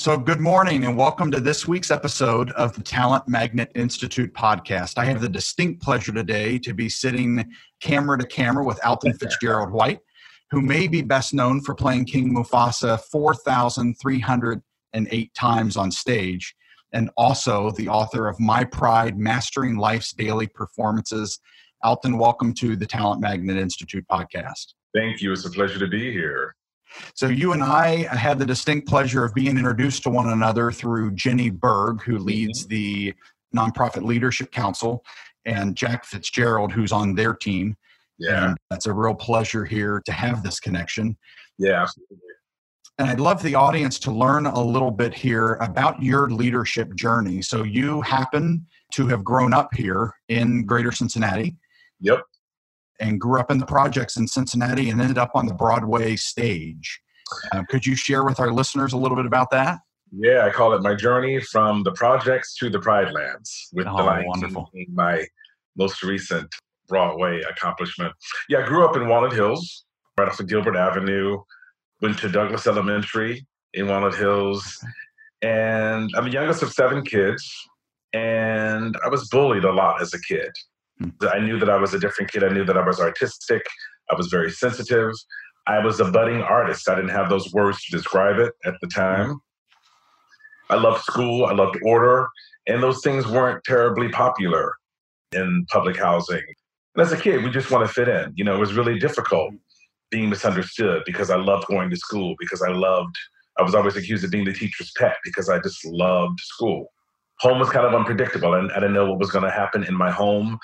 So, good morning and welcome to this week's episode of the Talent Magnet Institute podcast. I have the distinct pleasure today to be sitting camera to camera with Alton Fitzgerald White, who may be best known for playing King Mufasa 4,308 times on stage, and also the author of My Pride Mastering Life's Daily Performances. Alton, welcome to the Talent Magnet Institute podcast. Thank you. It's a pleasure to be here. So you and I had the distinct pleasure of being introduced to one another through Jenny Berg, who leads mm-hmm. the Nonprofit Leadership Council, and Jack Fitzgerald, who's on their team. Yeah. And it's a real pleasure here to have this connection. Yeah. And I'd love the audience to learn a little bit here about your leadership journey. So you happen to have grown up here in Greater Cincinnati. Yep and grew up in the projects in Cincinnati and ended up on the Broadway stage. Uh, could you share with our listeners a little bit about that? Yeah, I call it my journey from the projects to the Pride Lands with oh, the Lion wonderful. King my most recent Broadway accomplishment. Yeah, I grew up in Walnut Hills, right off of Gilbert Avenue. Went to Douglass Elementary in Walnut Hills, and I'm the youngest of seven kids. And I was bullied a lot as a kid. I knew that I was a different kid. I knew that I was artistic. I was very sensitive. I was a budding artist. I didn't have those words to describe it at the time. Mm-hmm. I loved school. I loved order. And those things weren't terribly popular in public housing. And as a kid, we just want to fit in. You know, it was really difficult being misunderstood because I loved going to school, because I loved, I was always accused of being the teacher's pet because I just loved school. Home was kind of unpredictable, and I didn't know what was going to happen in my home.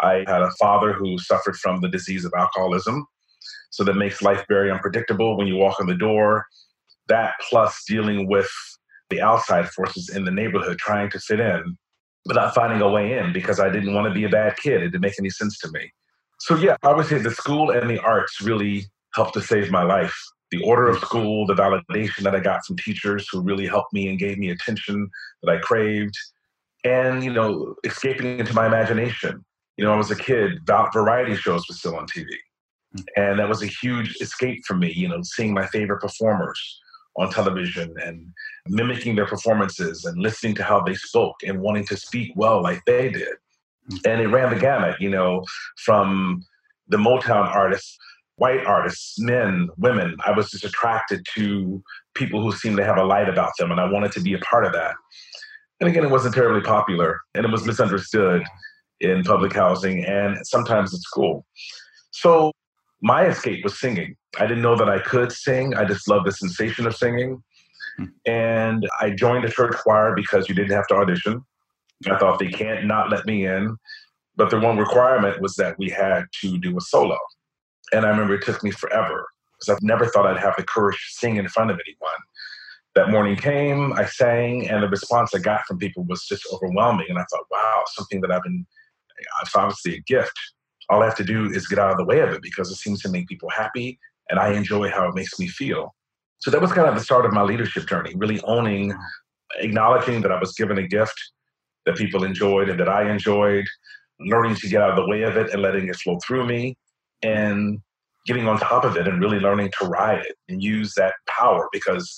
I had a father who suffered from the disease of alcoholism. So that makes life very unpredictable when you walk in the door. That plus dealing with the outside forces in the neighborhood trying to fit in without finding a way in because I didn't want to be a bad kid. It didn't make any sense to me. So, yeah, I would say the school and the arts really helped to save my life. The order of school, the validation that I got from teachers who really helped me and gave me attention that I craved, and, you know, escaping into my imagination you know, I was a kid, variety shows were still on TV. Hmm. And that was a huge escape for me, you know, seeing my favorite performers on television and mimicking their performances and listening to how they spoke and wanting to speak well like they did. Hmm. And it ran the gamut, you know, from the Motown artists, white artists, men, women. I was just attracted to people who seemed to have a light about them, and I wanted to be a part of that. And again, it wasn't terribly popular and it was misunderstood in public housing and sometimes at school. So my escape was singing. I didn't know that I could sing. I just loved the sensation of singing. Hmm. And I joined a church choir because you didn't have to audition. I thought they can't not let me in. But the one requirement was that we had to do a solo. And I remember it took me forever because I've never thought I'd have the courage to sing in front of anyone. That morning came, I sang, and the response I got from people was just overwhelming. And I thought, wow, something that I've been it's obviously a gift. All I have to do is get out of the way of it because it seems to make people happy and I enjoy how it makes me feel. So that was kind of the start of my leadership journey, really owning, acknowledging that I was given a gift that people enjoyed and that I enjoyed, learning to get out of the way of it and letting it flow through me, and getting on top of it and really learning to ride it and use that power because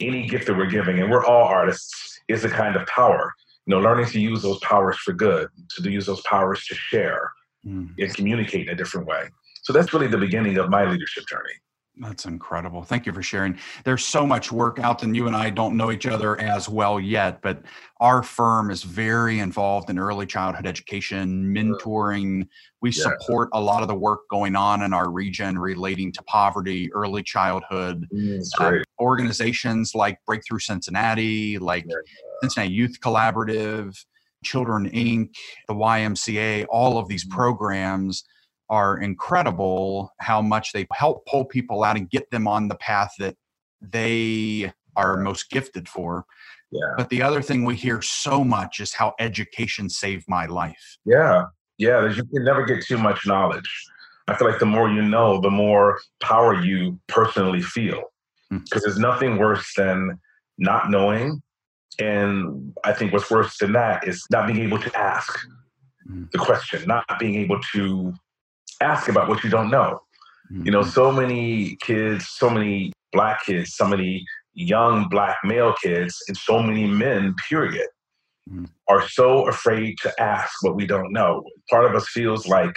any gift that we're giving, and we're all artists, is a kind of power you know, learning to use those powers for good, to use those powers to share mm. and communicate in a different way. So that's really the beginning of my leadership journey. That's incredible. Thank you for sharing. There's so much work out, and you and I don't know each other as well yet, but our firm is very involved in early childhood education, mentoring. We yeah. support a lot of the work going on in our region relating to poverty, early childhood. Mm, uh, organizations like Breakthrough Cincinnati, like yeah. Cincinnati Youth Collaborative, Children Inc., the YMCA, all of these mm. programs are incredible how much they help pull people out and get them on the path that they are most gifted for. Yeah. But the other thing we hear so much is how education saved my life. Yeah. Yeah. You can never get too much knowledge. I feel like the more you know, the more power you personally feel. Because hmm. there's nothing worse than not knowing. And I think what's worse than that is not being able to ask mm. the question, not being able to ask about what you don't know. Mm-hmm. You know, mm-hmm. so many kids, so many black kids, so many young black male kids, and so many men, period, mm-hmm. are so afraid to ask what we don't know. Part of us feels like,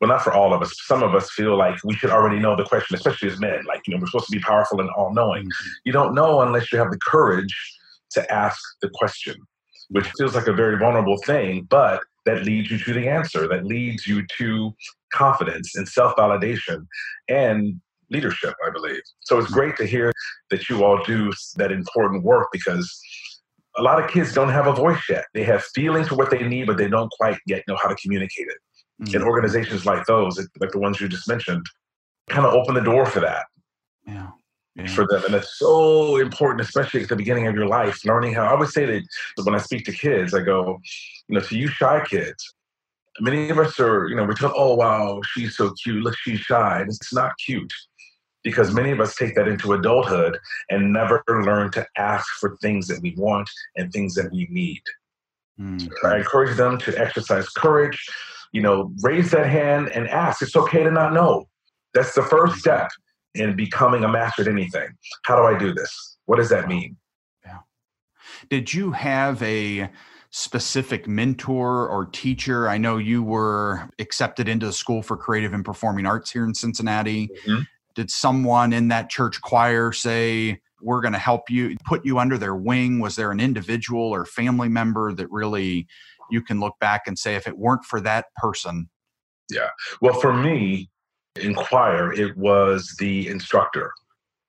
well, not for all of us, some of us feel like we should already know the question, especially as men. Like, you know, we're supposed to be powerful and all knowing. Mm-hmm. You don't know unless you have the courage to ask the question, which feels like a very vulnerable thing, but that leads you to the answer, that leads you to confidence and self validation and leadership, I believe. So it's great to hear that you all do that important work because a lot of kids don't have a voice yet. They have feelings for what they need, but they don't quite yet know how to communicate it. Mm-hmm. And organizations like those, like the ones you just mentioned, kind of open the door for that. Yeah. Yeah. for them. And it's so important, especially at the beginning of your life, learning how I would say that when I speak to kids, I go, you know, to you shy kids, many of us are, you know, we're told, oh, wow, she's so cute. Look, she's shy. And it's not cute because many of us take that into adulthood and never learn to ask for things that we want and things that we need. Mm-hmm. I encourage them to exercise courage, you know, raise that hand and ask. It's okay to not know. That's the first step in becoming a master at anything. How do I do this? What does that mean? Yeah. Did you have a specific mentor or teacher? I know you were accepted into the School for Creative and Performing Arts here in Cincinnati. Mm-hmm. Did someone in that church choir say, we're going to help you, put you under their wing? Was there an individual or family member that really you can look back and say, if it weren't for that person? Yeah. Well, for me, in choir, it was the instructor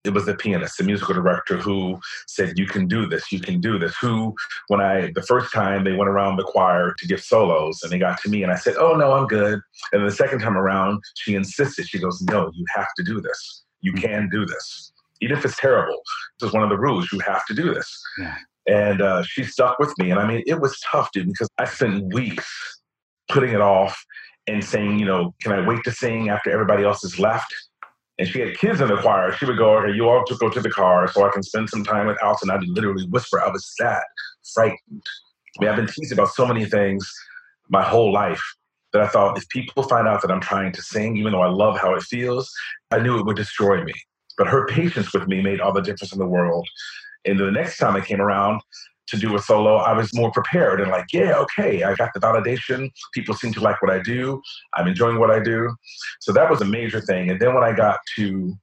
it was the pianist, the musical director who said, You can do this, you can do this. Who, when I, the first time they went around the choir to give solos and they got to me and I said, Oh, no, I'm good. And the second time around, she insisted, She goes, No, you have to do this. You mm-hmm. can do this. Even if it's terrible, this is one of the rules. You have to do this. Yeah. And uh, she stuck with me. And I mean, it was tough, dude, because I spent weeks putting it off and saying, you know, can I wait to sing after everybody else has left? and she had kids in the choir, she would go, okay, you all to go to the car so I can spend some time with Alton. I'd literally whisper. I was sad, frightened. I mean, I've been teased about so many things my whole life that I thought if people find out that I'm trying to sing, even though I love how it feels, I knew it would destroy me. But her patience with me made all the difference in the world. And the next time I came around, to do a solo, I was more prepared and like, yeah, okay, I got the validation. People seem to like what I do. I'm enjoying what I do. So that was a major thing. And then when I got to,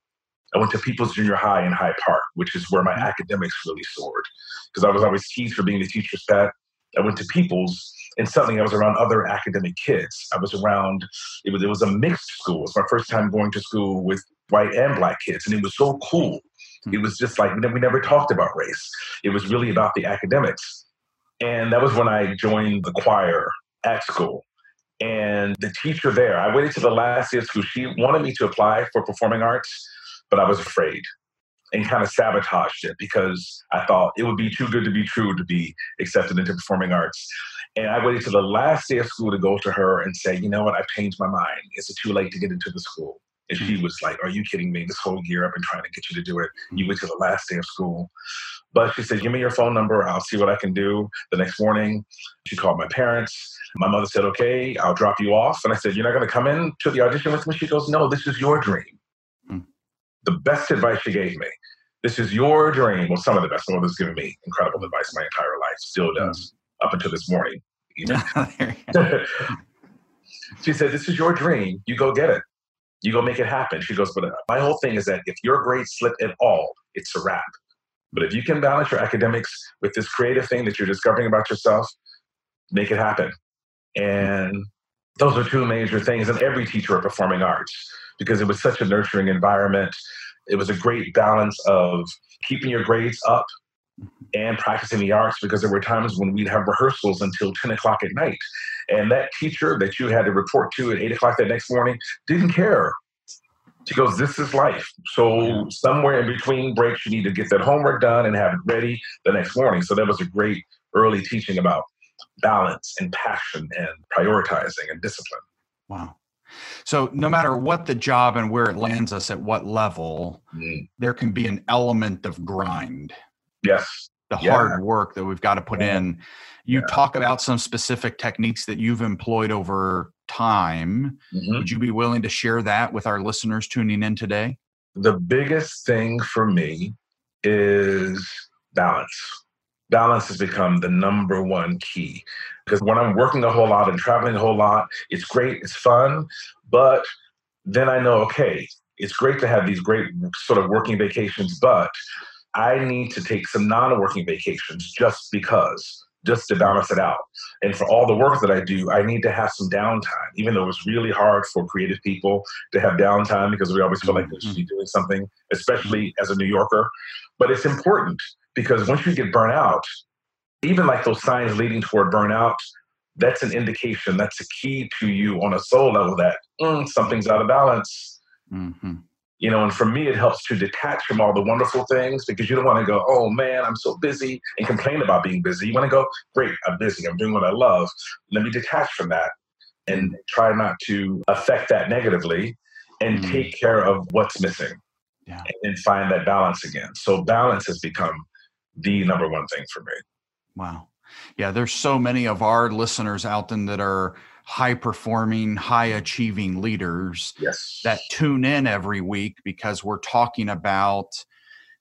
I went to People's Junior High in Hyde Park, which is where my mm-hmm. academics really soared. Because I was always teased for being the teacher's pet. I went to People's and suddenly I was around other academic kids. I was around, it was, it was a mixed school. It was my first time going to school with white and black kids. And it was so cool it was just like we never talked about race. It was really about the academics. And that was when I joined the choir at school. And the teacher there, I waited to the last day of school. She wanted me to apply for performing arts, but I was afraid and kind of sabotaged it because I thought it would be too good to be true to be accepted into performing arts. And I waited to the last day of school to go to her and say, you know what, I've changed my mind. Is it too late to get into the school? And she was like, Are you kidding me? This whole year I've been trying to get you to do it. You wait till the last day of school. But she said, Give me your phone number. I'll see what I can do. The next morning, she called my parents. My mother said, Okay, I'll drop you off. And I said, You're not going to come in to the audition with me? She goes, No, this is your dream. Mm. The best advice she gave me. This is your dream. Well, some of the best. My mother's given me incredible advice my entire life, still does, mm. up until this morning. she said, This is your dream. You go get it. You go make it happen. She goes, but uh, my whole thing is that if your grades slip at all, it's a wrap. But if you can balance your academics with this creative thing that you're discovering about yourself, make it happen. And those are two major things. And every teacher of performing arts, because it was such a nurturing environment. It was a great balance of keeping your grades up and practicing the arts because there were times when we'd have rehearsals until 10 o'clock at night. And that teacher that you had to report to at 8 o'clock that next morning didn't care. She goes, This is life. So, somewhere in between breaks, you need to get that homework done and have it ready the next morning. So, that was a great early teaching about balance and passion and prioritizing and discipline. Wow. So, no matter what the job and where it lands us at what level, mm. there can be an element of grind. Yes. The yeah. hard work that we've got to put yeah. in. You yeah. talk about some specific techniques that you've employed over time. Mm-hmm. Would you be willing to share that with our listeners tuning in today? The biggest thing for me is balance. Balance has become the number one key because when I'm working a whole lot and traveling a whole lot, it's great, it's fun, but then I know, okay, it's great to have these great sort of working vacations, but I need to take some non working vacations just because just to balance it out. And for all the work that I do, I need to have some downtime, even though it's really hard for creative people to have downtime because we always feel like we should be doing something, especially as a New Yorker. But it's important because once you get burnt out, even like those signs leading toward burnout, that's an indication, that's a key to you on a soul level that mm, something's out of balance. Mm-hmm you know and for me it helps to detach from all the wonderful things because you don't want to go oh man i'm so busy and complain about being busy. You want to go great i'm busy i'm doing what i love. Let me detach from that and try not to affect that negatively and mm. take care of what's missing yeah. and find that balance again. So balance has become the number one thing for me. Wow. Yeah there's so many of our listeners out there that are high performing, high achieving leaders yes. that tune in every week because we're talking about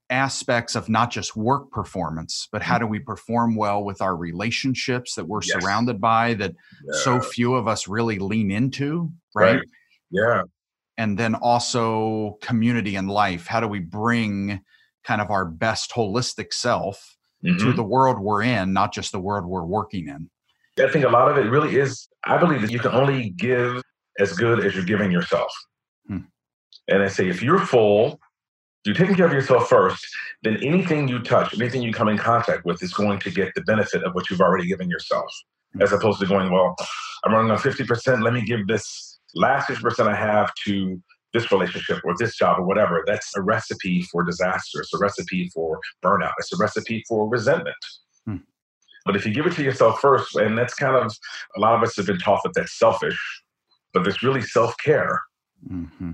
aspects of not just work performance, but how mm-hmm. do we perform well with our relationships that we're yes. surrounded by that yeah. so few of us really lean into, right? right? Yeah. And then also community and life. How do we bring kind of our best holistic self mm-hmm. to the world we're in, not just the world we're working in? I think a lot of it really is, I believe that you can only give as good as you're giving yourself. Hmm. And I say, if you're full, you're taking care of yourself first, then anything you touch, anything you come in contact with is going to get the benefit of what you've already given yourself. Hmm. As opposed to going, well, I'm running on 50%, let me give this last 50% I have to this relationship or this job or whatever. That's a recipe for disaster. It's a recipe for burnout. It's a recipe for resentment. But if you give it to yourself first, and that's kind of a lot of us have been taught that that's selfish, but there's really self care. Mm-hmm.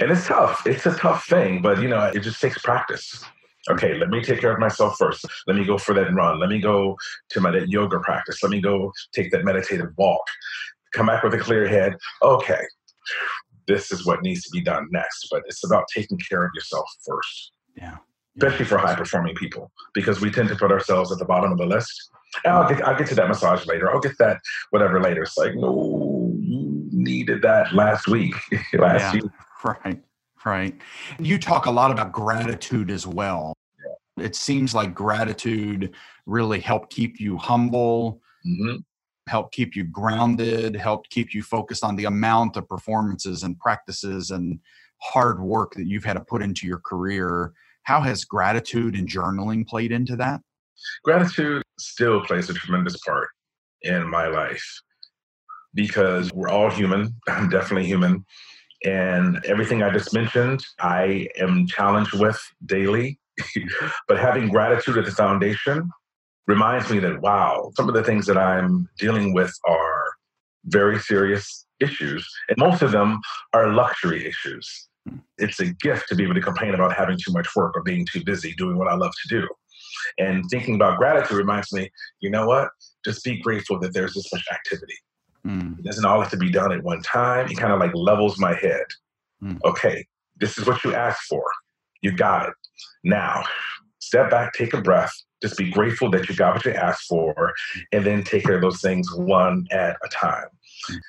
And it's tough. It's a tough thing, but you know, it just takes practice. Okay, let me take care of myself first. Let me go for that run. Let me go to my yoga practice. Let me go take that meditative walk. Come back with a clear head. Okay, this is what needs to be done next. But it's about taking care of yourself first. Yeah. Especially for high performing people, because we tend to put ourselves at the bottom of the list I'll get, I'll get to that massage later. I'll get that whatever later. It's like, no, you needed that last week, last yeah, Right, right. You talk a lot about gratitude as well. Yeah. It seems like gratitude really helped keep you humble, mm-hmm. helped keep you grounded, helped keep you focused on the amount of performances and practices and hard work that you've had to put into your career. How has gratitude and journaling played into that? Gratitude still plays a tremendous part in my life because we're all human. I'm definitely human. And everything I just mentioned, I am challenged with daily. but having gratitude at the foundation reminds me that, wow, some of the things that I'm dealing with are very serious issues. And most of them are luxury issues. It's a gift to be able to complain about having too much work or being too busy doing what I love to do. And thinking about gratitude reminds me, you know what? Just be grateful that there's this much activity. Mm. It doesn't all have to be done at one time. It kind of like levels my head. Mm. Okay, this is what you asked for. You got it. Now, step back, take a breath, just be grateful that you got what you asked for, and then take care of those things one at a time.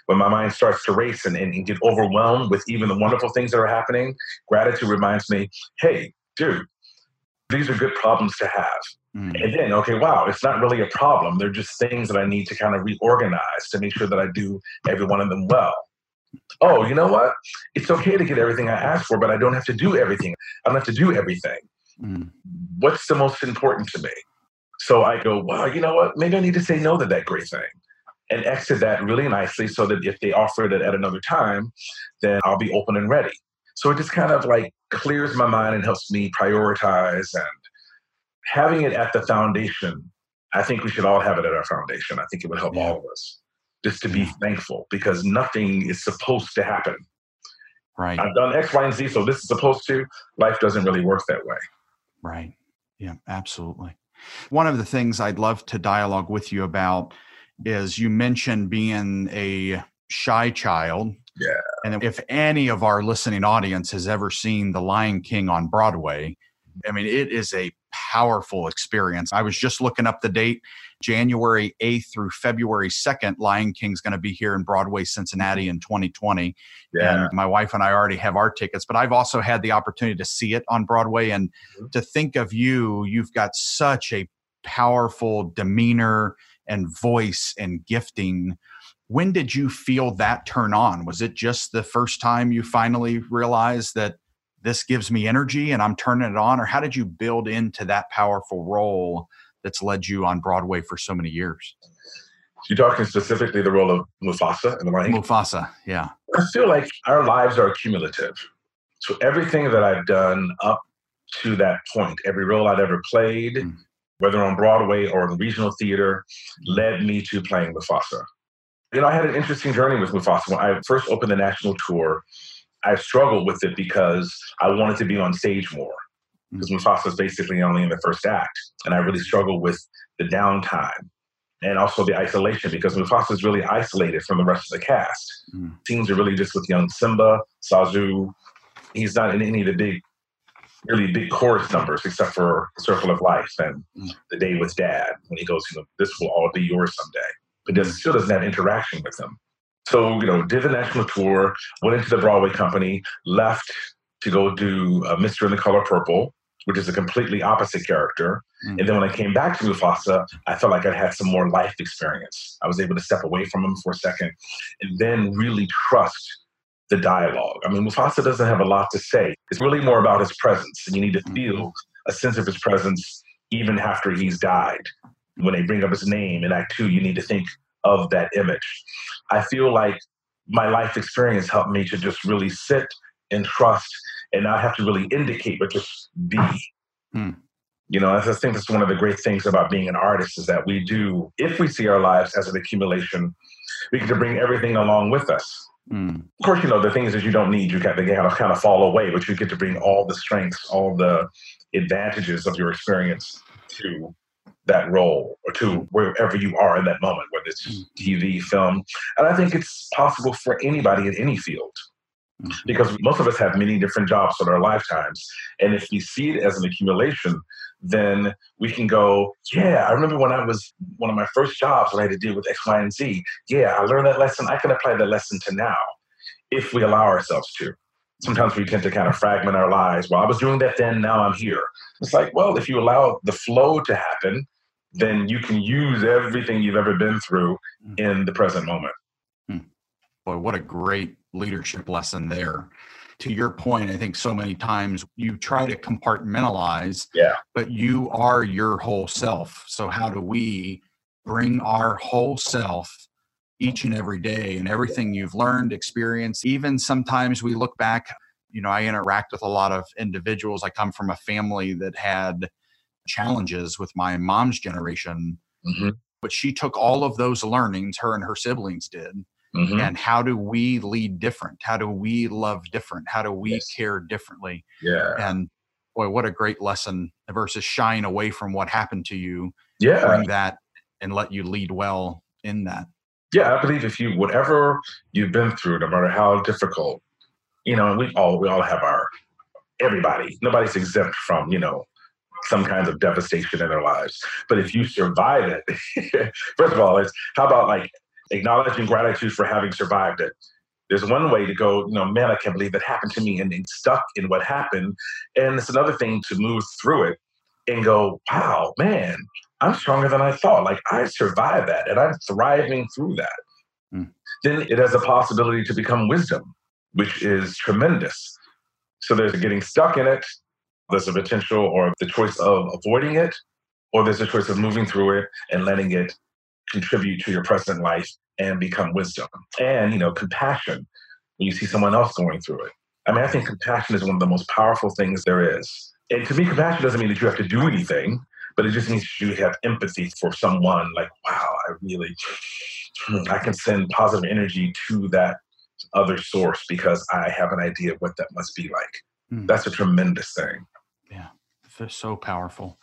When my mind starts to race and, and, get overwhelmed with even the wonderful things that are happening, gratitude reminds me, hey, dude, these are good problems to have. Mm. And then, okay, wow, it's not really a problem. They're just things that I need to kind of reorganize to make sure that I do every one of them well. Oh, you know what? It's okay to get everything I asked for, but I don't have to do everything. I don't have to do everything. Mm. What's the most important to me? So I go, well, you know what? Maybe I need to say no to that great thing and exit that really nicely so that if they offer it at another time, then I'll be open and ready. So it just kind of like clears my mind and helps me prioritize and having it at the foundation. I think we should all have it at our foundation. I think it would help Yeah. all of us just to be thankful because nothing is supposed to happen. Right. I've done X, Y, and Z, so this is supposed to. Life doesn't really work that way. Right. Yeah, absolutely. One of the things I'd love to dialogue with you about is you mentioned being a shy child. Yeah. And if any of our listening audience has ever seen The Lion King on Broadway, I mean, it is a powerful experience. I was just looking up the date January 8th through February 2nd. Lion King's going to be here in Broadway, Cincinnati in 2020. Yeah. And my wife and I already have our tickets, but I've also had the opportunity to see it on Broadway. And Mhm. to think of you, you've got such a powerful demeanor and voice and gifting. When did you feel that turn on? Was it just the first time you finally realized that this gives me energy and I'm turning it on? Or how did you build into that powerful role that's led you on Broadway for so many years? You're talking specifically the role of Mufasa in the Lion King. Mufasa, yeah. I feel like our lives are cumulative. So everything that I've done up to that point, every role I'd ever played, Mm. whether on Broadway or in regional theater, led me to playing Mufasa. You know, I had an interesting journey with Mufasa. When I first opened the national tour, I struggled with it because I wanted to be on stage more. Because Mufasa is basically only in the first act. And I really struggled with the downtime and also the isolation because Mufasa is really isolated from the rest of the cast. Mm. Scenes are really just with young Simba, Zazu. He's not in any of the big, really big chorus numbers except for Circle of Life and Mm. The Day with Dad when he goes, you know, this will all be yours someday. But does, still doesn't have interaction with them. So, you know, did the national tour, went into the Broadway company, left to go do uh, Mr. in the Color Purple, which is a completely opposite character. Mm. And then when I came back to Mufasa, I felt like I had some more life experience. I was able to step away from him for a second and then really trust the dialogue. I mean, Mufasa doesn't have a lot to say. It's really more about his presence, and you need to feel a sense of his presence even after he's died. When they bring up his name in Act Two, you need to think of that image. I feel like my life experience helped me to just really sit and trust and not have to really indicate, but just be. Hmm. You know, I think that's one of the great things about being an artist is that we do, if we see our lives as an accumulation, we get to bring everything along with us. Mm. Of course, you know, the things that you don't need, you got, they kind of, kind of fall away, but you get to bring all the strengths, all the advantages of your experience to that role or to wherever you are in that moment, whether it's TV, film. And I think it's possible for anybody in any field Mhm. because most of us have many different jobs in our lifetimes. And if we see it as an accumulation, then we can go, yeah, I remember when I was one of my first jobs when I had to deal with X, Y, and Z. Yeah, I learned that lesson. I can apply that lesson to now if we allow ourselves to. Sometimes we tend to kind of fragment our lives. Well, I was doing that then, now I'm here. It's like, well, if you allow the flow to happen, then you can use everything you've ever been through hmm. in the present moment. Hmm. Boy, what a great leadership lesson there. To your point, I think so many times you try to compartmentalize, Yeah. but you are your whole self. So, how do we bring our whole self each and every day and everything you've learned, experienced? Even sometimes we look back, you know, I interact with a lot of individuals. I come from a family that had challenges with my mom's generation, hmm but she took all of those learnings, her and her siblings did, hmm and how do we lead different how do we love different how do we Yes. care differently Yeah. and boy what a great lesson versus shying away from what happened to you Yeah. bring that and let you lead well in that Yeah, I believe if you whatever you've been through, no matter how difficult, you know, we all we all have our everybody. Nobody's exempt from, you know, some kinds of devastation in their lives. But if you survive it, first of all, it's how about like acknowledging gratitude for having survived it. There's one way to go, you know, man, I can't believe that happened to me and, and stuck in what happened. And it's another thing to move through it and go, wow, man, I'm stronger than I thought. Like I survived that and I'm thriving through that. Mm. Then it has a possibility to become wisdom, which is tremendous. So there's getting stuck in it, there's a potential or the choice of avoiding it, or there's a choice of moving through it and letting it contribute to your present life and become wisdom. And, you know, compassion when you see someone else going through it. I mean, I think compassion is one of the most powerful things there is. And to me, compassion doesn't mean that you have to do anything, but it just means you have empathy for someone. Like, wow, I really, I can send positive energy to that other source because I have an idea of what that must be like. Mm. That's a tremendous thing. Yeah, so powerful.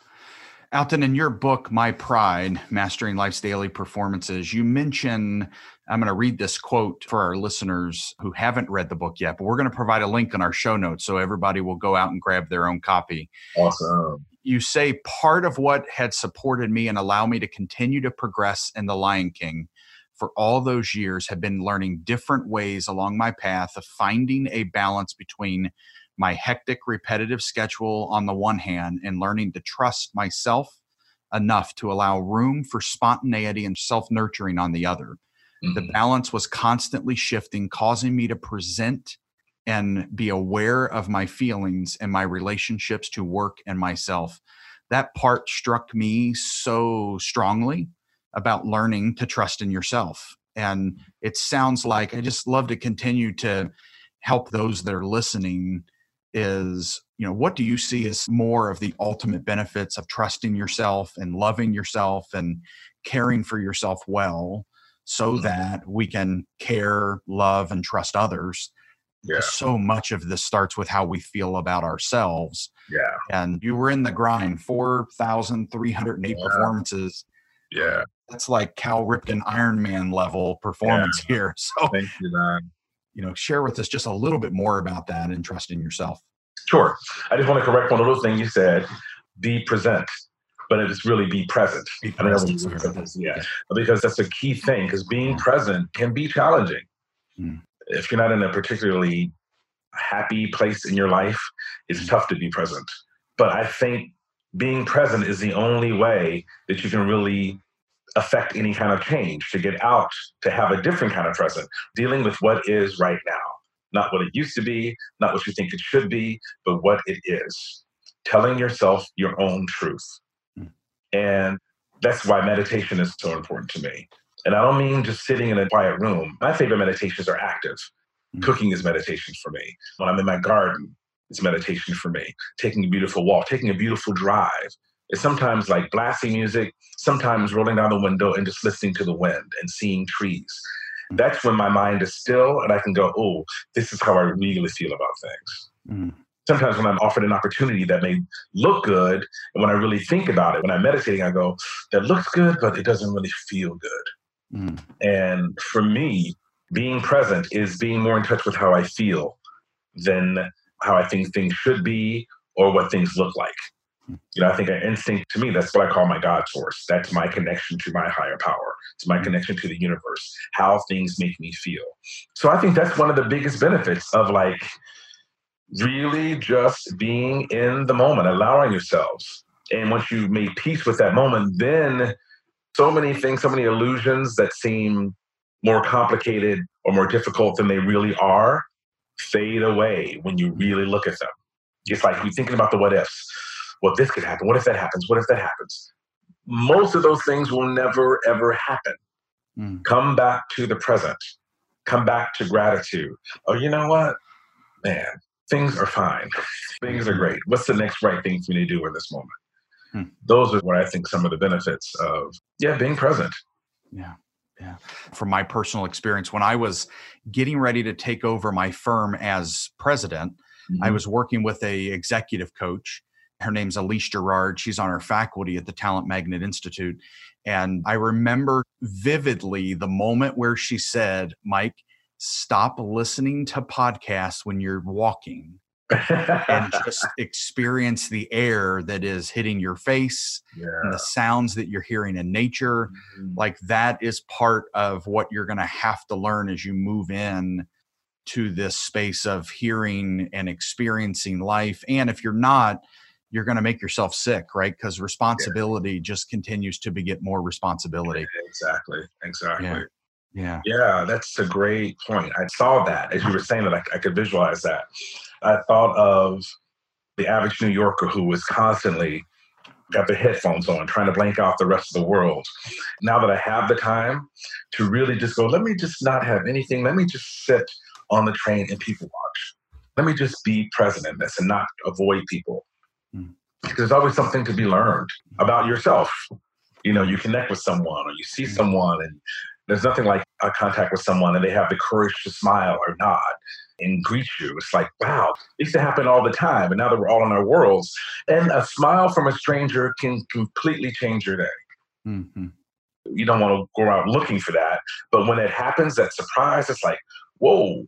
Alton, in your book, My Pride Mastering Life's Daily Performances, you mention, I'm going to read this quote for our listeners who haven't read the book yet, but we're going to provide a link in our show notes so everybody will go out and grab their own copy. Awesome. You say part of what had supported me and allowed me to continue to progress in The Lion King for all those years have been learning different ways along my path of finding a balance between my hectic, repetitive schedule on the one hand and learning to trust myself enough to allow room for spontaneity and self nurturing on the other. Mm-hmm. The balance was constantly shifting, causing me to present and be aware of my feelings and my relationships to work and myself. That part struck me so strongly about learning to trust in yourself. And it sounds like I just love to continue to help those that are listening is you know what do you see as more of the ultimate benefits of trusting yourself and loving yourself and caring for yourself well so mm-hmm. that we can care love and trust others yeah. so much of this starts with how we feel about ourselves. Yeah. And you were in the grind 4308 yeah. performances. Yeah. That's like cal ripken ironman level performance yeah. here. So thank you man. you know share with us just a little bit more about that and trust in yourself. Sure. I just want to correct one little thing you said. Be present but it's really be present, be present yeah because that's a key thing because being present can be challenging mm. if you're not in a particularly happy place in your life it's mm. tough to be present but i think being present is the only way that you can really affect any kind of change, to get out, to have a different kind of present, dealing with what is right now. Not what it used to be, not what you think it should be, but what it is. Telling yourself your own truth. And that's why meditation is so important to me. And I don't mean just sitting in a quiet room. My favorite meditations are active. Mm. Cooking is meditation for me. When I'm in my garden, it's meditation for me. Taking a beautiful walk, taking a beautiful drive, it's sometimes like blasting music, sometimes rolling down the window and just listening to the wind and seeing trees. Mm. That's when my mind is still and I can go, oh, this is how I really feel about things. Mm. Sometimes when I'm offered an opportunity that may look good, and when I really think about it, when I'm meditating, I go, that looks good, but it doesn't really feel good. Mm. And for me, being present is being more in touch with how I feel than how I think things should be or what things look like. You know, I think an instinct to me, that's what I call my God source. That's my connection to my higher power. It's my mm-hmm. connection to the universe, how things make me feel. So I think that's one of the biggest benefits of like really just being in the moment, allowing yourselves. And once you made peace with that moment, then so many things, so many illusions that seem more complicated or more difficult than they really are fade away when you really look at them. It's like you're thinking about the what ifs well, this could happen. What if that happens? What if that happens? Most of those things will never, ever happen. Mm. Come back to the present. Come back to gratitude. Oh, you know what? Man, things are fine. things are great. What's the next right thing for me to do in this moment? Mm. Those are what I think some of the benefits of, yeah, being present. Yeah. Yeah. From my personal experience, when I was getting ready to take over my firm as president, mm-hmm. I was working with a executive coach her name's Elise Gerard. She's on our faculty at the Talent Magnet Institute. And I remember vividly the moment where she said, Mike, stop listening to podcasts when you're walking and just experience the air that is hitting your face yeah. and the sounds that you're hearing in nature. Mm-hmm. Like that is part of what you're going to have to learn as you move in to this space of hearing and experiencing life. And if you're not, you're going to make yourself sick, right? Because responsibility yeah. just continues to beget more responsibility. Exactly. Exactly. Yeah. Yeah. Yeah, that's a great point. I saw that as you were saying that, I, I could visualize that. I thought of the average New Yorker who was constantly got the headphones on, trying to blank out the rest of the world. Now that I have the time to really just go, let me just not have anything. Let me just sit on the train and people watch let me just be present in this and not avoid people. Mm. Because there's always something to be learned about yourself. You know, you connect with someone or you see mm. someone and there's nothing like a contact with someone and they have the courage to smile or nod and greet you. It's like, wow, it used to happen all the time. And now that we're all in our worlds, and a smile from a stranger can completely change your day. Mm-hmm. You don't want to go around looking for that. But when it happens, that surprise, it's like, whoa.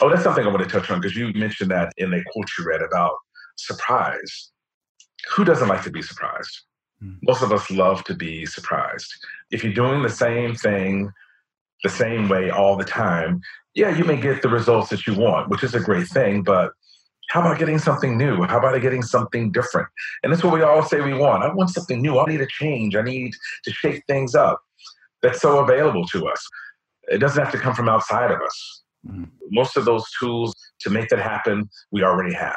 Oh, that's something I want to touch on because you mentioned that in a quote you read about surprise. Who doesn't like to be surprised? Mm-hmm. Most of us love to be surprised. If you're doing the same thing the same way all the time, yeah, you may get the results that you want, which is a great thing, but how about getting something new? How about getting something different? And that's what we all say we want. I want something new. I need a change. I need to shake things up. That's so available to us. It doesn't have to come from outside of us. Mm. Most of those tools to make that happen, we already have.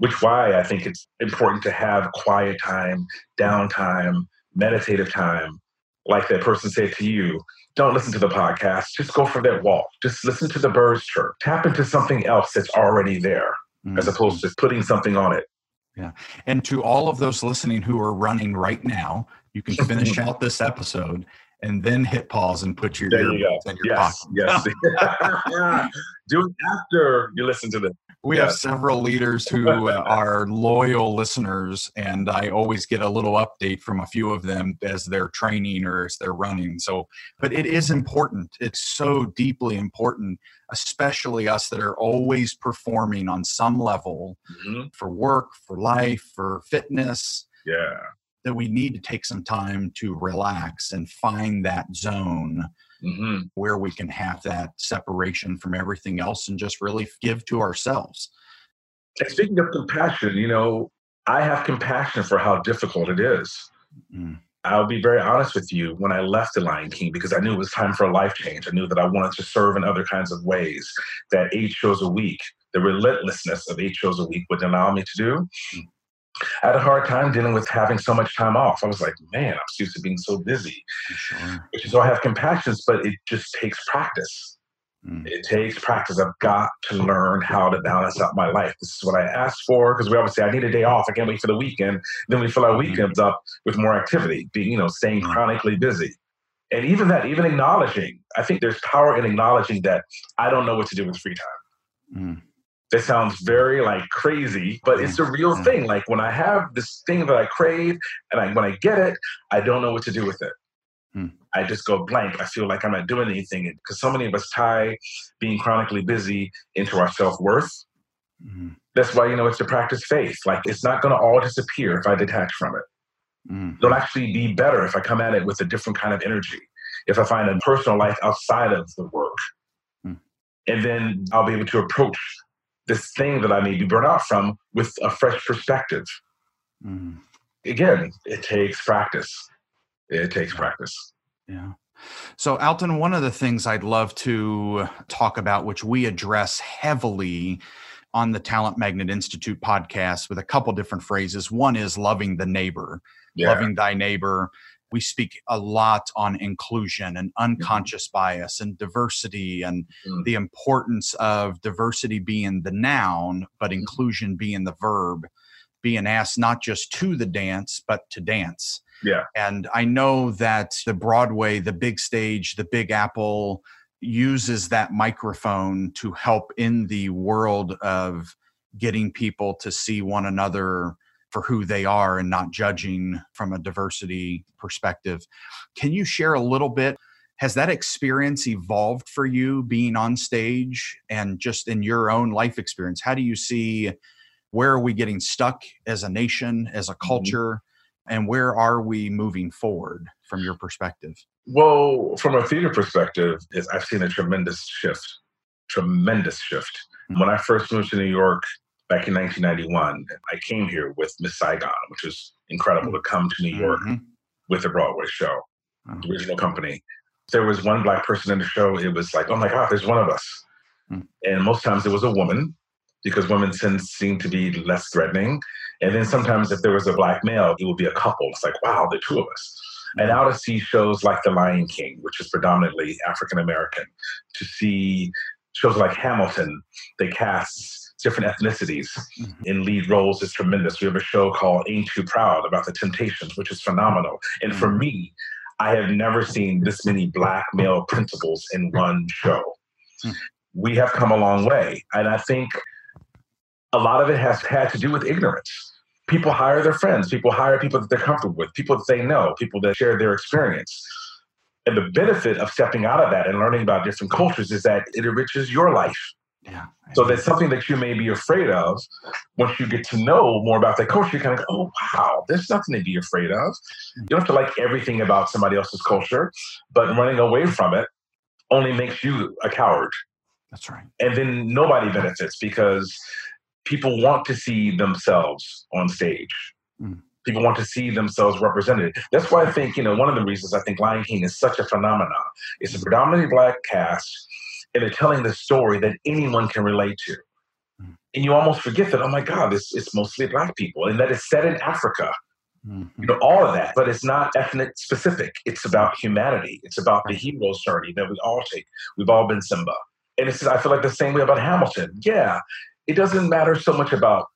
Which why I think it's important to have quiet time, downtime, meditative time, like that person said to you, don't listen to the podcast. Just go for that walk. Just listen to the birds chirp. Tap into something else that's already there mm-hmm. as opposed to putting something on it. Yeah. And to all of those listening who are running right now, you can finish out this episode and then hit pause and put your there you go. in your yes, pocket. Yes. Do it after you listen to the we have several leaders who are loyal listeners, and I always get a little update from a few of them as they're training or as they're running. So, but it is important. It's so deeply important, especially us that are always performing on some level mm-hmm. for work, for life, for fitness. Yeah. That we need to take some time to relax and find that zone mm-hmm. where we can have that separation from everything else and just really give to ourselves. And speaking of compassion, you know, I have compassion for how difficult it is. Mm-hmm. I'll be very honest with you. When I left The Lion King, because I knew it was time for a life change, I knew that I wanted to serve in other kinds of ways that eight shows a week, the relentlessness of eight shows a week would allow me to do. I had a hard time dealing with having so much time off. I was like, man, I'm used to being so busy. Sure. So I have compassion, but it just takes practice. Mm. It takes practice. I've got to learn how to balance out my life. This is what I asked for because we always say I need a day off. I can't wait for the weekend. Then we fill our mm-hmm. weekends up with more activity, being you know, staying mm. chronically busy. And even that, even acknowledging, I think there's power in acknowledging that I don't know what to do with free time. That sounds very like crazy, but it's a real mm-hmm. thing. Like when I have this thing that I crave and I, when I get it, I don't know what to do with it. Hmm. I just go blank. I feel like I'm not doing anything because so many of us tie being chronically busy into our self worth. Mm-hmm. That's why, you know, it's to practice faith. Like it's not going to all disappear if I detach from it. Mm-hmm. It'll actually be better if I come at it with a different kind of energy. If I find a personal life outside of the work. Hmm. And then I'll be able to approach this thing that I may be burnt out from with a fresh perspective. Mm. Again, it takes practice. It takes practice. Yeah. So, Alton, one of the things I'd love to talk about, which we address heavily on the Talent Magnet Institute podcast with a couple different phrases. One is loving the neighbor, yeah. loving thy neighbor we speak a lot on inclusion and mm-hmm. unconscious mm-hmm. bias and diversity and mm-hmm. the importance of diversity being the noun, but mm-hmm. inclusion being the verb, being asked not just to the dance, but to dance. Yeah. And I know that the Broadway, the big stage, the big apple uses that microphone to help in the world of getting people to see one another for who they are and not judging from a diversity perspective. Can you share a little bit? Has that experience evolved for you being on stage and just in your own life experience? How do you see where are we getting stuck as a nation, as a mm-hmm. culture, and where are we moving forward from your perspective? Well, from a theater perspective, is I've seen a tremendous shift, tremendous shift. Mm-hmm. When I first moved to New York, back in 1991, I came here with Miss Saigon, which was incredible to come to New York mm-hmm. with a Broadway show, mm-hmm. the original company. There was one black person in the show. It was like, oh my God, there's one of us. Mm-hmm. And most times it was a woman because women tend seem to be less threatening. And then sometimes if there was a black male, it would be a couple. It's like, wow, the two of us. And mm-hmm. now to see shows like The Lion King, which is predominantly African American, to see shows like Hamilton, they cast different ethnicities mm-hmm. in lead roles is tremendous. We have a show called Ain't Too Proud about the Temptations, which is phenomenal. And for mm-hmm. me, I have never seen this many black male principals in one show. Mm-hmm. We have come a long way. And I think a lot of it has had to do with ignorance. People hire their friends, people hire people that they're comfortable with, people that they know, people that share their experience. And the benefit of stepping out of that and learning about different cultures is that it enriches your life. Yeah. So that's something that you may be afraid of. Once you get to know more about that culture, you kind of go, oh, wow, there's nothing to be afraid of. Mm-hmm. You don't have to like everything about somebody else's culture, but running away from it only makes you a coward. That's right. And then nobody benefits because people want to see themselves on stage. Mm. People want to see themselves represented. That's why I think, you know, one of the reasons I think Lion King is such a phenomenon. It's a predominantly black cast, and they're telling the story that anyone can relate to. Mm. And you almost forget that, oh my God, it's, it's mostly black people, and that it's set in Africa. Mm-hmm. You know, all of that, but it's not ethnic specific. It's about humanity. It's about the hero's journey that we all take. We've all been Simba. And it's, I feel like the same way about Hamilton. Yeah, it doesn't matter so much about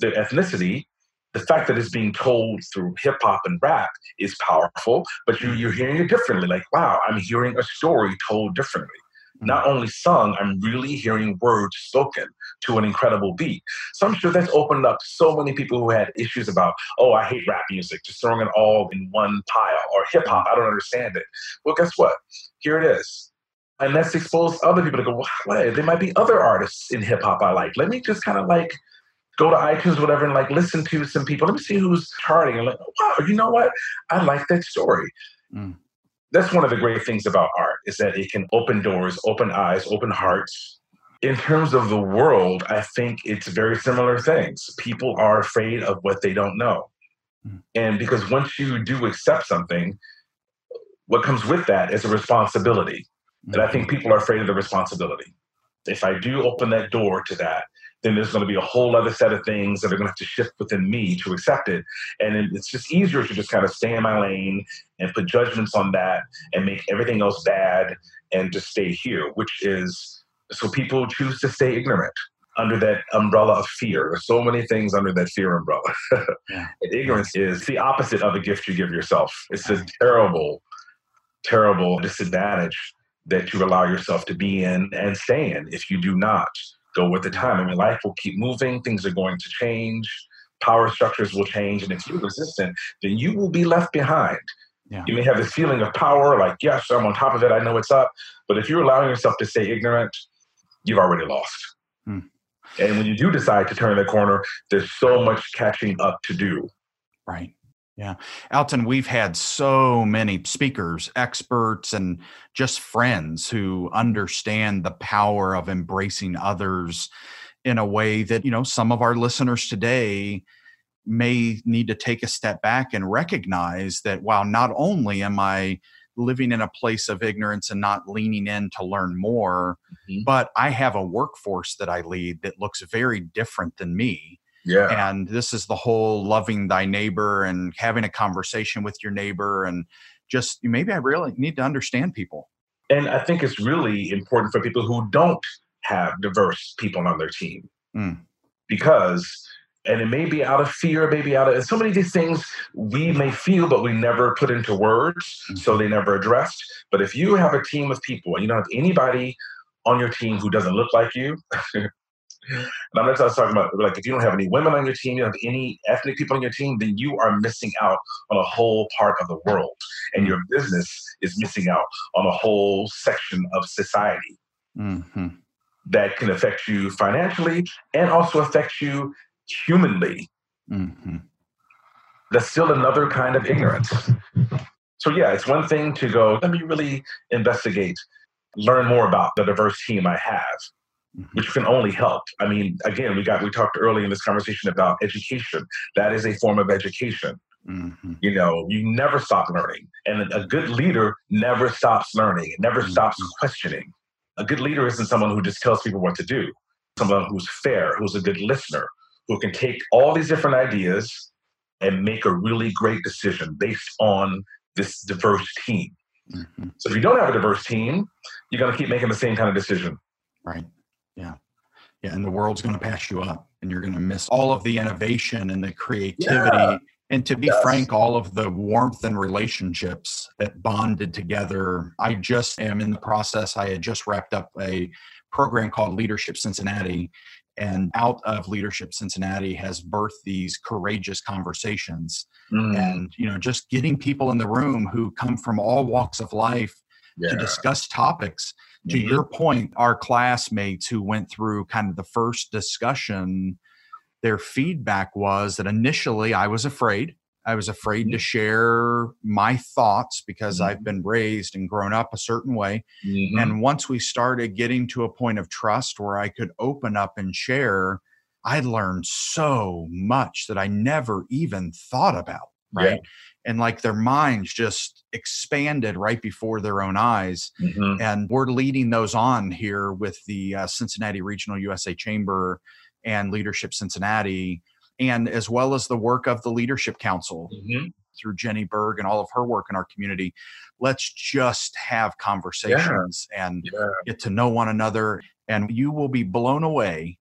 the ethnicity. The fact that it's being told through hip hop and rap is powerful, but you, you're hearing it differently. Like, wow, I'm hearing a story told differently. Mm-hmm. Not only sung, I'm really hearing words spoken to an incredible beat. So I'm sure that's opened up so many people who had issues about, oh, I hate rap music, just throwing it all in one pile, or hip hop, I don't understand it. Well, guess what? Here it is and let's expose other people to go, well, wait, there might be other artists in hip hop I like. Let me just kind of like go to iTunes, whatever, and like listen to some people. Let me see who's charting. And like, wow, you know what? I like that story. Mm. That's one of the great things about art is that it can open doors, open eyes, open hearts. In terms of the world, I think it's very similar things. People are afraid of what they don't know. Mm. And because once you do accept something, what comes with that is a responsibility and I think people are afraid of the responsibility. If I do open that door to that, then there's going to be a whole other set of things that are going to have to shift within me to accept it. And it's just easier to just kind of stay in my lane and put judgments on that and make everything else bad and just stay here, which is so people choose to stay ignorant under that umbrella of fear. There's so many things under that fear umbrella. yeah. ignorance is the opposite of a gift you give yourself. It's a terrible, terrible disadvantage that you allow yourself to be in and stay in if you do not go with the time. I mean, life will keep moving, things are going to change, power structures will change, and if you're resistant, then you will be left behind. Yeah. You may have this feeling of power, like, yes, I'm on top of it, I know what's up. But if you're allowing yourself to stay ignorant, you've already lost. Hmm. And when you do decide to turn the corner, there's so much catching up to do. Right. Yeah. Alton, we've had so many speakers, experts, and just friends who understand the power of embracing others in a way that, you know, some of our listeners today may need to take a step back and recognize that while not only am I living in a place of ignorance and not leaning in to learn more, mm-hmm. but I have a workforce that I lead that looks very different than me yeah. And this is the whole loving thy neighbor and having a conversation with your neighbor and just maybe I really need to understand people. And I think it's really important for people who don't have diverse people on their team. Mm. Because and it may be out of fear, maybe out of so many of these things we may feel, but we never put into words, mm-hmm. so they never addressed. But if you have a team of people and you don't have anybody on your team who doesn't look like you, And I'm not talking about like if you don't have any women on your team, you don't have any ethnic people on your team, then you are missing out on a whole part of the world. And your business is missing out on a whole section of society mm-hmm. that can affect you financially and also affect you humanly. Mm-hmm. That's still another kind of ignorance. So, yeah, it's one thing to go, let me really investigate, learn more about the diverse team I have which can only help. I mean, again, we got we talked early in this conversation about education. That is a form of education. Mm-hmm. You know, you never stop learning, and a good leader never stops learning. It never mm-hmm. stops questioning. A good leader isn't someone who just tells people what to do. Someone who's fair, who's a good listener, who can take all these different ideas and make a really great decision based on this diverse team. Mm-hmm. So if you don't have a diverse team, you're going to keep making the same kind of decision. Right. Yeah. Yeah, and the world's going to pass you up, and you're going to miss all of the innovation and the creativity. Yeah. And to be yes. frank, all of the warmth and relationships that bonded together. I just am in the process. I had just wrapped up a program called Leadership Cincinnati. And out of Leadership Cincinnati has birthed these courageous conversations. Mm. And, you know, just getting people in the room who come from all walks of life yeah. to discuss topics. Mm-hmm. To your point, our classmates who went through kind of the first discussion, their feedback was that initially I was afraid. I was afraid to mm-hmm. share my thoughts because mm-hmm. I've been raised and grown up a certain way. Mm-hmm. And once we started getting to a point of trust where I could open up and share, I learned so much that I never even thought about. Right. Yeah. And like their minds just expanded right before their own eyes. Mm-hmm. And we're leading those on here with the uh, Cincinnati Regional USA Chamber and Leadership Cincinnati and as well as the work of the Leadership Council mm-hmm. through Jenny Berg and all of her work in our community. Let's just have conversations yeah. and yeah. get to know one another. And you will be blown away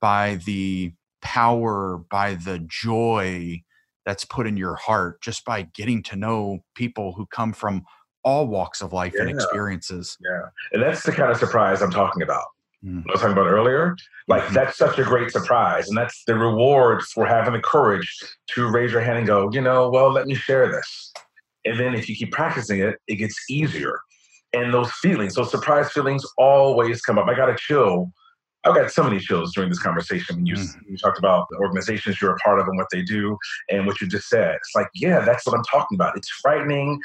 by the power, by the joy that's put in your heart just by getting to know people who come from all walks of life yeah. and experiences. Yeah. And that's the kind of surprise I'm talking about mm. I was talking about earlier. Like mm-hmm. that's such a great surprise, and that's the reward for having the courage to raise your hand and go, you know, well, let me share this. And then if you keep practicing it, it gets easier. And those feelings, those surprise feelings, always come up. I got a chill. I've got so many chills during this conversation when you, mm. you talked about the organizations you're a part of and what they do and what you just said. It's like, yeah, that's what I'm talking about. It's frightening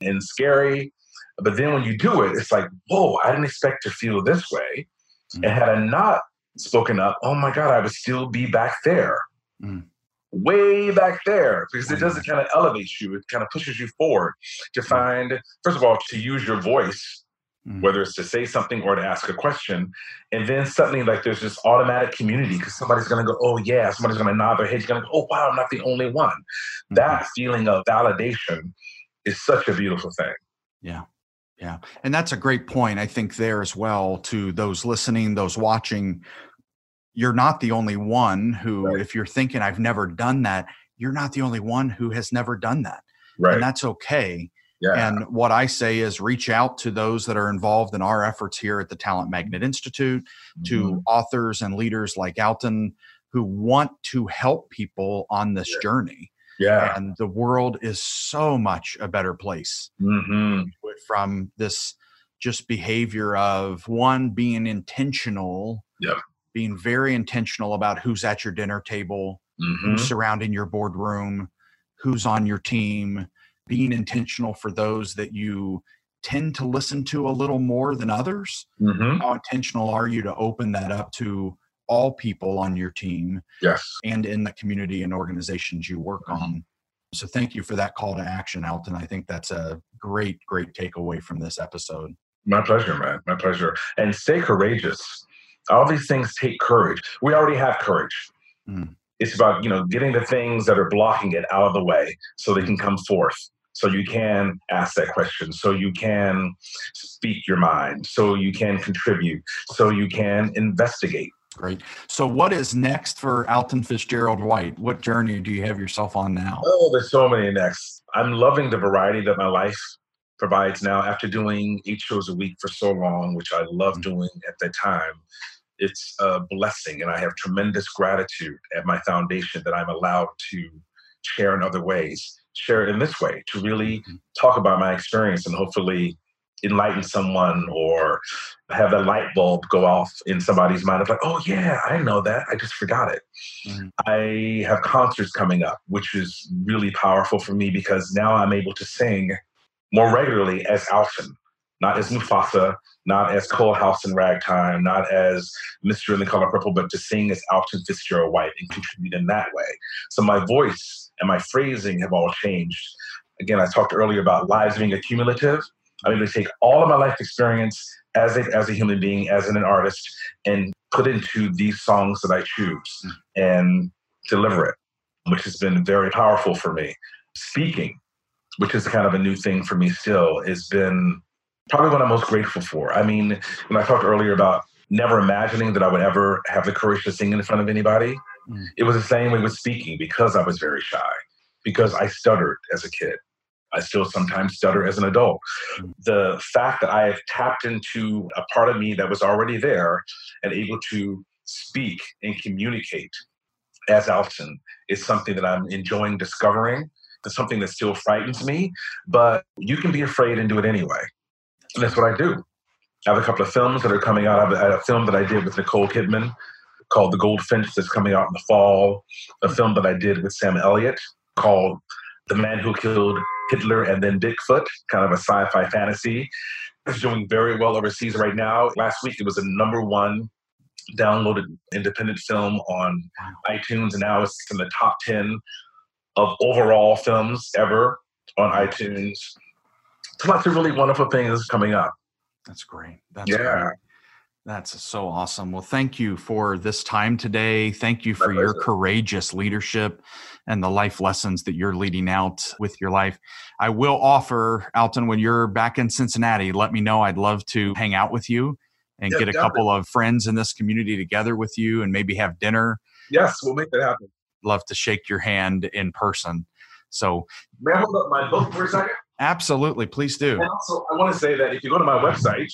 and scary. But then when you do it, it's like, whoa, I didn't expect to feel this way. Mm. And had I not spoken up, oh my God, I would still be back there. Mm. Way back there, because it doesn't kind of elevate you. It kind of pushes you forward to mm. find, first of all, to use your voice Mm. whether it's to say something or to ask a question. And then suddenly, like, there's this automatic community because somebody's going to go, oh, yeah, somebody's going to nod their head. You're going to go, oh, wow, I'm not the only one. Mm-hmm. That feeling of validation is such a beautiful thing. Yeah. Yeah. And that's a great point, I think, there as well to those listening, those watching. You're not the only one who, right. if you're thinking, I've never done that, you're not the only one who has never done that. Right. And that's okay. Yeah. And what I say is reach out to those that are involved in our efforts here at the Talent Magnet Institute, mm-hmm. to authors and leaders like Alton who want to help people on this yeah. journey. Yeah. And the world is so much a better place mm-hmm. from this just behavior of one being intentional, yep. being very intentional about who's at your dinner table, mm-hmm. who's surrounding your boardroom, who's on your team, being intentional for those that you tend to listen to a little more than others. Mm-hmm. How intentional are you to open that up to all people on your team yes. and in the community and organizations you work on? So thank you for that call to action alton. I think that's a great great takeaway from this episode. My pleasure man. My pleasure. And stay courageous. All these things take courage. We already have courage. Mm. It's about you know getting the things that are blocking it out of the way so they can come forth so you can ask that question so you can speak your mind so you can contribute so you can investigate Great. So, what is next for Alton Fitzgerald White? What journey do you have yourself on now? Oh, there's so many next. I'm loving the variety that my life provides now after doing eight shows a week for so long, which I love mm-hmm. doing at that time. It's a blessing, and I have tremendous gratitude at my foundation that I'm allowed to share in other ways, share in this way, to really mm-hmm. talk about my experience and hopefully enlighten someone or have a light bulb go off in somebody's mind of like, oh yeah, I know that. I just forgot it. Mm-hmm. I have concerts coming up, which is really powerful for me because now I'm able to sing more regularly as Alton, not as Mufasa, not as Cole Coalhouse and Ragtime, not as Mr. in the Color Purple, but to sing as Alton Fitzgerald White and contribute in that way. So my voice and my phrasing have all changed. Again, I talked earlier about lives being accumulative. I'm able to take all of my life experience as a, as a human being, as an artist, and put into these songs that I choose and deliver it, which has been very powerful for me. Speaking, which is kind of a new thing for me still, has been probably what I'm most grateful for. I mean, when I talked earlier about never imagining that I would ever have the courage to sing in front of anybody. Mm. It was the same way with speaking because I was very shy, because I stuttered as a kid. I still sometimes stutter as an adult. Mm. The fact that I have tapped into a part of me that was already there and able to speak and communicate as Alton is something that I'm enjoying discovering. It's something that still frightens me, but you can be afraid and do it anyway. And that's what I do. I have a couple of films that are coming out. I have a, film that I did with Nicole Kidman called The Goldfinch that's coming out in the fall. A film that I did with Sam Elliott called The Man Who Killed Hitler and then Bigfoot, kind of a sci-fi fantasy. It's doing very well overseas right now. Last week it was a number one downloaded independent film on iTunes, and now it's in the top 10 of overall films ever on iTunes. So lots of really wonderful things coming up. That's great. That's yeah. Great. That's so awesome. Well, thank you for this time today. Thank you for your courageous leadership and the life lessons that you're leading out with your life. I will offer, Alton, when you're back in Cincinnati, let me know. I'd love to hang out with you and yeah, get a definitely. couple of friends in this community together with you and maybe have dinner. Yes, we'll make that happen. Love to shake your hand in person. So, may I hold up my book for a second? Absolutely, please do. And also, I want to say that if you go to my website,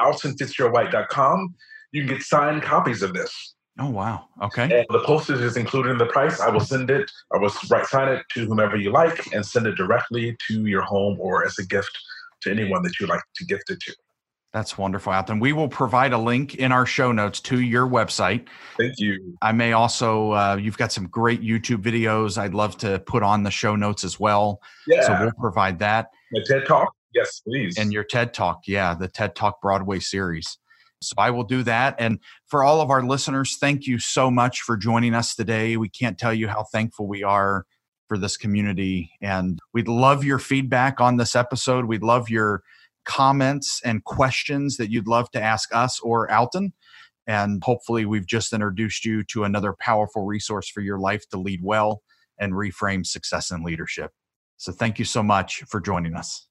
altonfitzgeraldwhite.com, you can get signed copies of this. Oh wow! Okay. And the postage is included in the price. I will send it. I will write sign it to whomever you like, and send it directly to your home or as a gift to anyone that you like to gift it to. That's wonderful, Alton. We will provide a link in our show notes to your website. Thank you. I may also, uh, you've got some great YouTube videos I'd love to put on the show notes as well. Yeah. So we'll provide that. The TED Talk? Yes, please. And your TED Talk. Yeah, the TED Talk Broadway series. So I will do that. And for all of our listeners, thank you so much for joining us today. We can't tell you how thankful we are for this community. And we'd love your feedback on this episode. We'd love your comments and questions that you'd love to ask us or Alton. And hopefully, we've just introduced you to another powerful resource for your life to lead well and reframe success and leadership. So, thank you so much for joining us.